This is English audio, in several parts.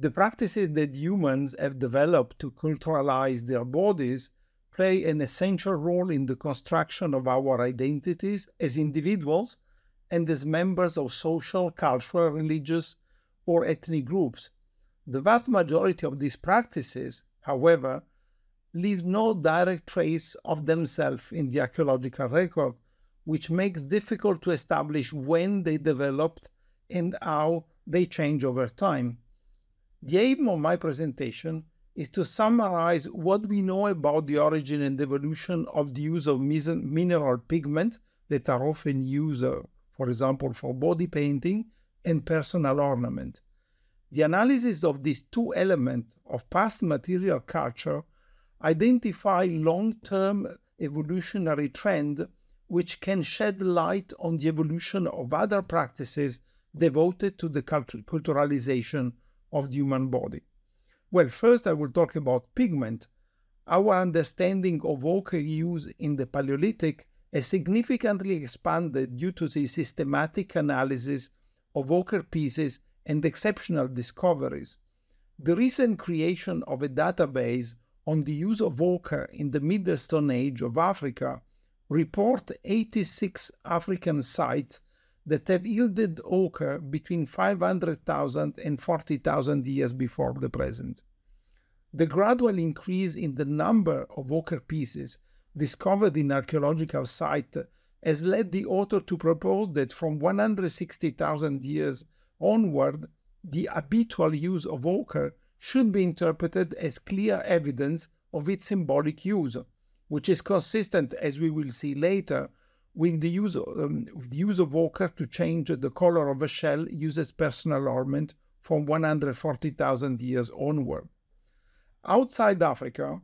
The practices that humans have developed to culturalize their bodies play an essential role in the construction of our identities as individuals and as members of social, cultural, religious, or ethnic groups. The vast majority of these practices, however, leave no direct trace of themselves in the archaeological record, which makes difficult to establish when they developed and how they change over time. The aim of my presentation is to summarize what we know about the origin and evolution of the use of mineral pigments that are often used, uh, for example, for body painting and personal ornament. The analysis of these two elements of past material culture identify long-term evolutionary trend which can shed light on the evolution of other practices devoted to the culturalization of the human body. Well, first I will talk about pigment. Our understanding of ochre use in the Paleolithic has significantly expanded due to the systematic analysis of ochre pieces and exceptional discoveries. The recent creation of a database on the use of ochre in the Middle Stone Age of Africa report 86 African sites that have yielded ochre between 500,000 and 40,000 years before the present. The gradual increase in the number of ochre pieces discovered in archaeological sites has led the author to propose that from 160,000 years onward, the habitual use of ochre should be interpreted as clear evidence of its symbolic use, which is consistent, as we will see later, with the use, um, the use of ochre to change the color of a shell uses personal ornament from 140,000 years onward. Outside Africa,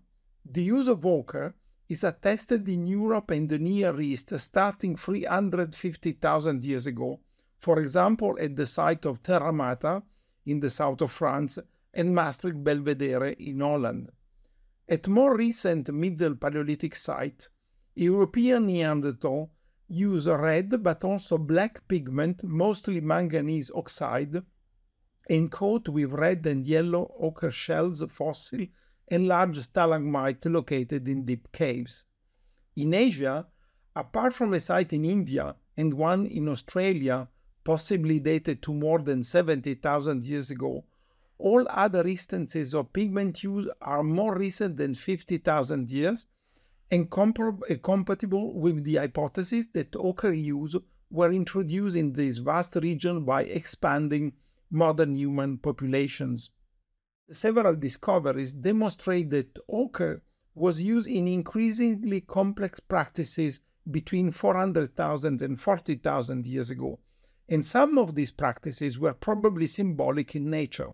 the use of ochre is attested in Europe and the Near East starting 350,000 years ago, for example at the site of Terra Amata in the south of France and Maastricht Belvedere in Holland. At more recent Middle Paleolithic sites, European Neanderthal use red but also black pigment, mostly manganese oxide, and coat with red and yellow ochre shells fossil and large stalagmite located in deep caves. In Asia, apart from a site in India and one in Australia, possibly dated to more than 70,000 years ago, all other instances of pigment use are more recent than 50,000 years and compatible with the hypothesis that ochre use were introduced in this vast region by expanding modern human populations. Several discoveries demonstrate that ochre was used in increasingly complex practices between 400,000 and 40,000 years ago, and some of these practices were probably symbolic in nature.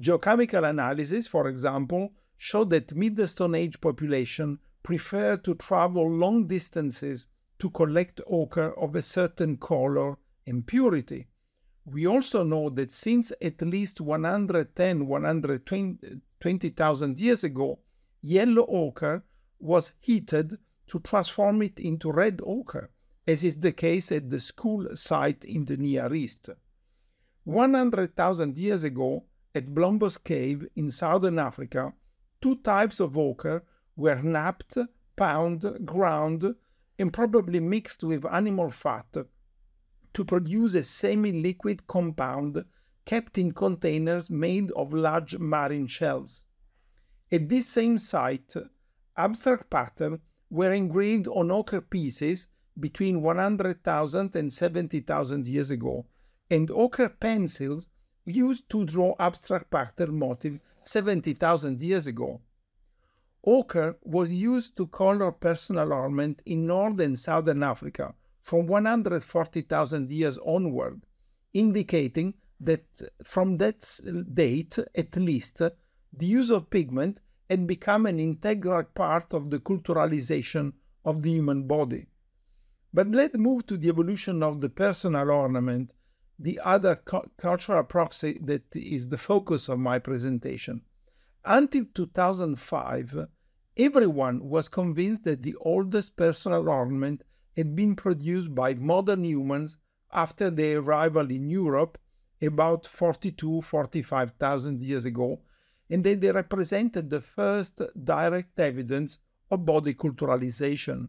Geochemical analysis, for example, showed that Middle Stone Age population prefer to travel long distances to collect ochre of a certain color and purity. We also know that since at least 110 120,000 years ago, yellow ochre was heated to transform it into red ochre, as is the case at the Skhul site in the Near East. 100,000 years ago, at Blombos Cave in southern Africa, two types of ochre were knapped, pounded, ground, and probably mixed with animal fat to produce a semi-liquid compound kept in containers made of large marine shells. At this same site, abstract patterns were engraved on ochre pieces between 100,000 and 70,000 years ago, and ochre pencils used to draw abstract pattern motifs 70,000 years ago. Ochre was used to color personal ornament in northern and Southern Africa from 140,000 years onward, indicating that from that date at least, the use of pigment had become an integral part of the culturalization of the human body. But let's move to the evolution of the personal ornament, the other cu cultural proxy that is the focus of my presentation. Until 2005, Everyone was convinced that the oldest personal ornament had been produced by modern humans after their arrival in Europe about 42, 45,000 years ago, and that they represented the first direct evidence of body culturalization.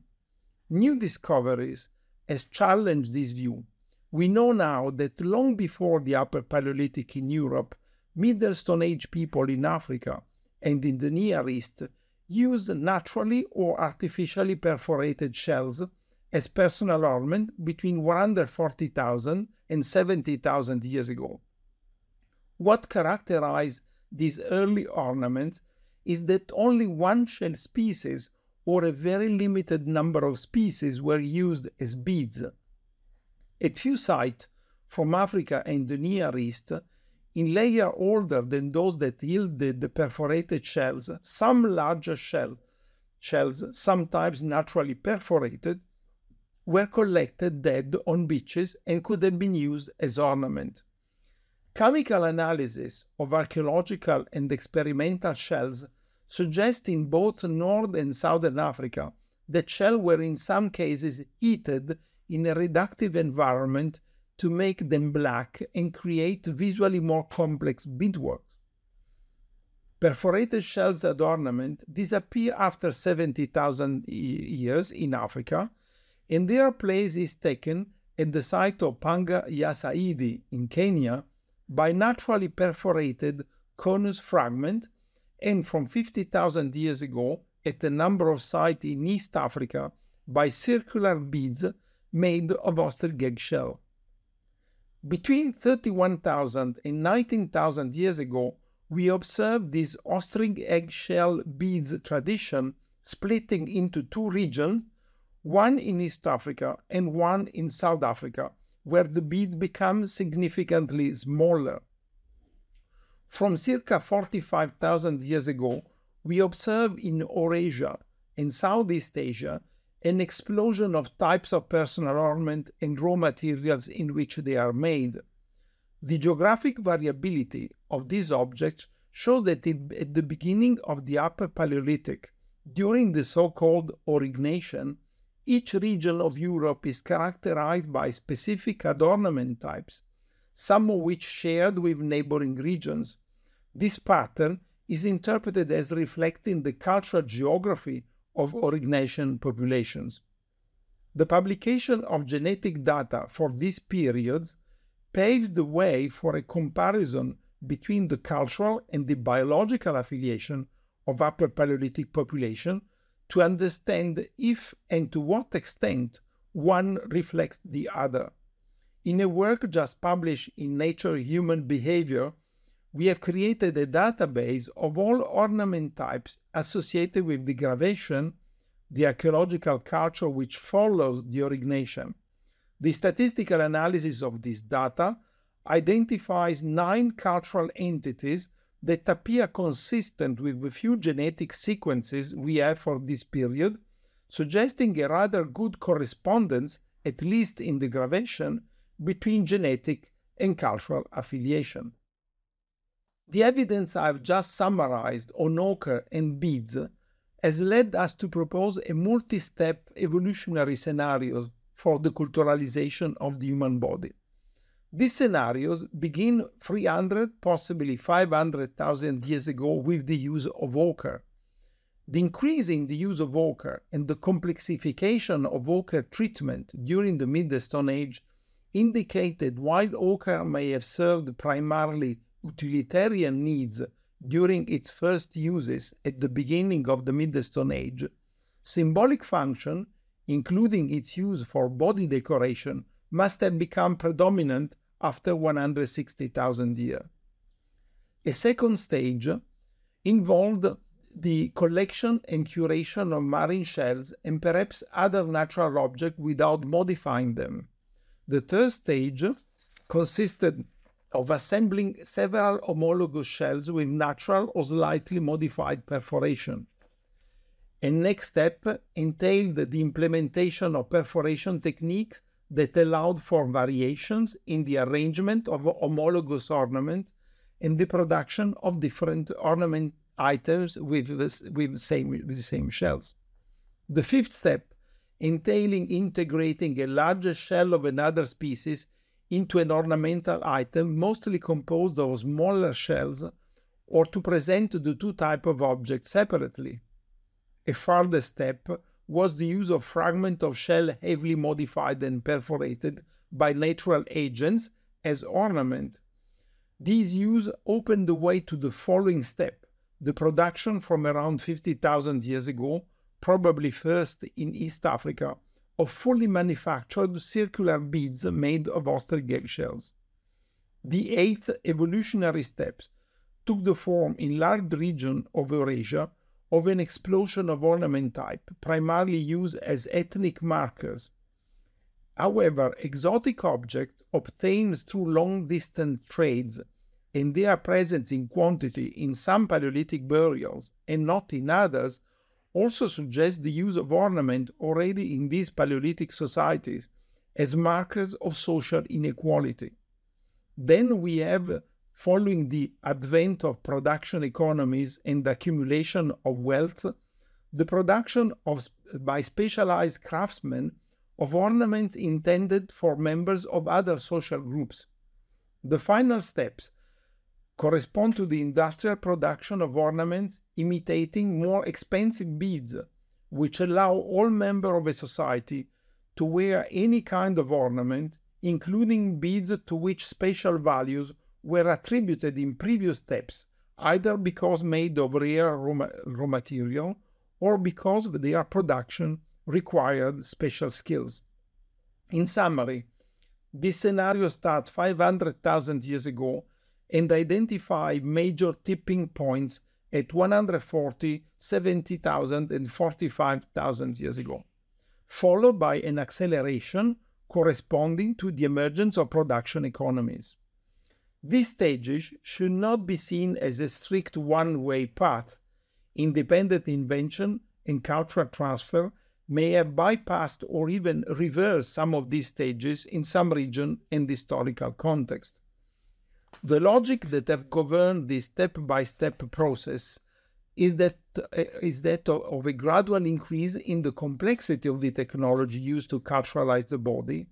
New discoveries has challenged this view. We know now that long before the Upper Paleolithic in Europe, Middle Stone Age people in Africa and in the Near East used naturally or artificially perforated shells as personal ornament between 140,000 and 70,000 years ago. What characterized these early ornaments is that only one shell species or a very limited number of species were used as beads. A few sites from Africa and the Near East, in layer older than those that yielded the perforated shells, some larger shell, shells, sometimes naturally perforated, were collected dead on beaches and could have been used as ornament. Chemical analysis of archaeological and experimental shells suggest in both North and Southern Africa that shells were in some cases heated in a reductive environment to make them black and create visually more complex beadwork. Perforated shells as ornament disappear after 70,000 years in Africa, and their place is taken at the site of Panga ya Saidi in Kenya by naturally perforated conus fragment and from 50,000 years ago at a number of sites in East Africa by circular beads made of ostrich egg shell. Between 31,000 and 19,000 years ago, we observed this ostrich eggshell beads tradition splitting into two regions, one in East Africa and one in South Africa, where the beads become significantly smaller. From circa 45,000 years ago, we observe in Eurasia and Southeast Asia an explosion of types of personal ornament and raw materials in which they are made. The geographic variability of these objects shows that at the beginning of the Upper Paleolithic, during the so called Aurignacian, each region of Europe is characterized by specific adornment types, some of which shared with neighboring regions. This pattern is interpreted as reflecting the cultural geography of Aurignacian populations. The publication of genetic data for these periods paves the way for a comparison between the cultural and the biological affiliation of Upper Paleolithic population to understand if and to what extent one reflects the other. In a work just published in Nature Human Behavior, we have created a database of all ornament types associated with the Gravettian, the archaeological culture which follows the Aurignacian. The statistical analysis of this data identifies nine cultural entities that appear consistent with the few genetic sequences we have for this period, suggesting a rather good correspondence, at least in the Gravettian, between genetic and cultural affiliation. The evidence I've just summarized on ochre and beads has led us to propose a multi step evolutionary scenario for the culturalization of the human body. These scenarios begin 300, possibly 500,000 years ago with the use of ochre. The increase in the use of ochre and the complexification of ochre treatment during the Middle Stone Age indicated while ochre may have served primarily utilitarian needs during its first uses at the beginning of the Middle Stone Age, symbolic function, including its use for body decoration, must have become predominant after 160,000 years. A second stage involved the collection and curation of marine shells and perhaps other natural objects without modifying them. The third stage consisted of assembling several homologous shells with natural or slightly modified perforation. A next step entailed the implementation of perforation techniques that allowed for variations in the arrangement of homologous ornament and the production of different ornament items with with same, with the same shells. The fifth step, entailing integrating a larger shell of another species into an ornamental item mostly composed of smaller shells or to present the two types of objects separately. A further step was the use of fragments of shell heavily modified and perforated by natural agents as ornament. These use opened the way to the following step, the production from around 50,000 years ago, probably first in East Africa, of fully manufactured circular beads made of ostrich shells. The eighth evolutionary step took the form in large regions of Eurasia of an explosion of ornament type, primarily used as ethnic markers. However, exotic objects obtained through long distance trades and their presence in quantity in some Paleolithic burials and not in others also suggest the use of ornament already in these Paleolithic societies as markers of social inequality. Then we have following the advent of production economies and accumulation of wealth, the production of, by specialized craftsmen of ornaments intended for members of other social groups. The final steps correspond to the industrial production of ornaments imitating more expensive beads, which allow all members of a society to wear any kind of ornament, including beads to which special values were attributed in previous steps, either because made of rare raw, material or because their production required special skills. In summary, this scenario starts 500,000 years ago and identify major tipping points at 140, 70,000, and 45,000 years ago, followed by an acceleration corresponding to the emergence of production economies. These stages should not be seen as a strict one way path. Independent invention and cultural transfer may have bypassed or even reversed some of these stages in some region and historical context. The logic that have governed this step by step process is that, uh, is that of, of a gradual increase in the complexity of the technology used to culturalize the body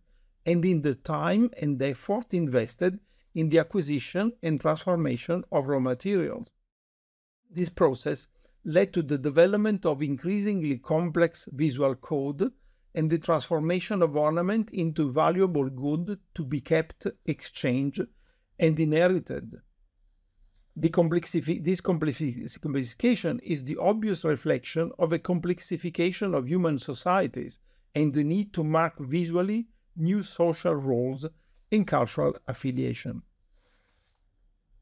and in the time and effort invested in the acquisition and transformation of raw materials. This process led to the development of increasingly complex visual code and the transformation of ornament into valuable good to be kept, exchanged, and inherited. The this complexification is the obvious reflection of a complexification of human societies and the need to mark visually new social roles and cultural affiliation.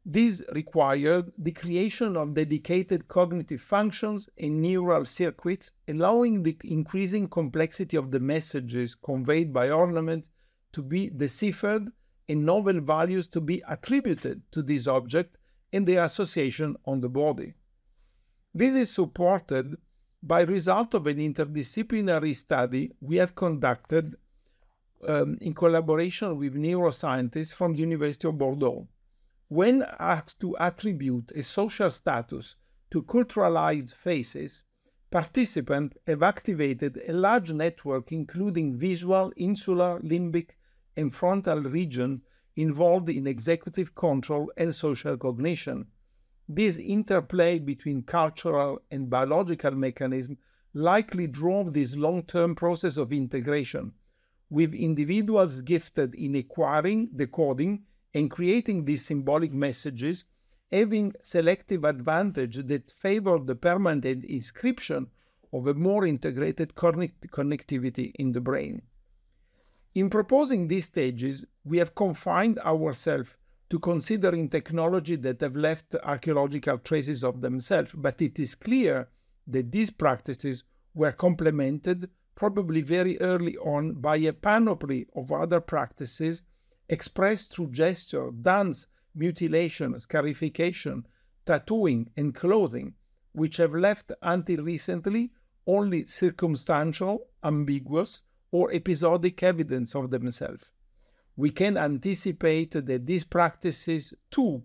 This required the creation of dedicated cognitive functions and neural circuits, allowing the increasing complexity of the messages conveyed by ornament to be deciphered and novel values to be attributed to this object and their association on the body. This is supported by result of an interdisciplinary study we have conducted um, in collaboration with neuroscientists from the University of Bordeaux. When asked to attribute a social status to culturalized faces, participants have activated a large network including visual, insular, limbic, and frontal regions involved in executive control and social cognition. This interplay between cultural and biological mechanisms likely drove this long term process of integration with individuals gifted in acquiring, decoding, and creating these symbolic messages, having selective advantage that favor the permanent inscription of a more integrated connect- connectivity in the brain. In proposing these stages, we have confined ourselves to considering technology that have left archaeological traces of themselves, but it is clear that these practices were complemented probably very early on by a panoply of other practices expressed through gesture, dance, mutilation, scarification, tattooing, and clothing, which have left until recently only circumstantial, ambiguous, or episodic evidence of themselves. We can anticipate that these practices too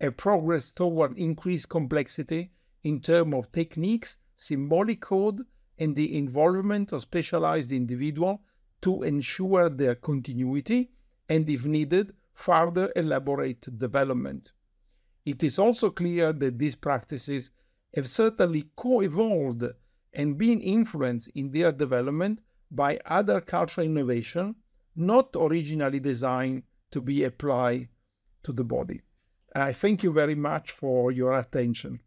have progressed toward increased complexity in terms of techniques, symbolic code, and the involvement of specialized individuals to ensure their continuity and, if needed, further elaborate development. It is also clear that these practices have certainly co evolved and been influenced in their development by other cultural innovation not originally designed to be applied to the body. I thank you very much for your attention.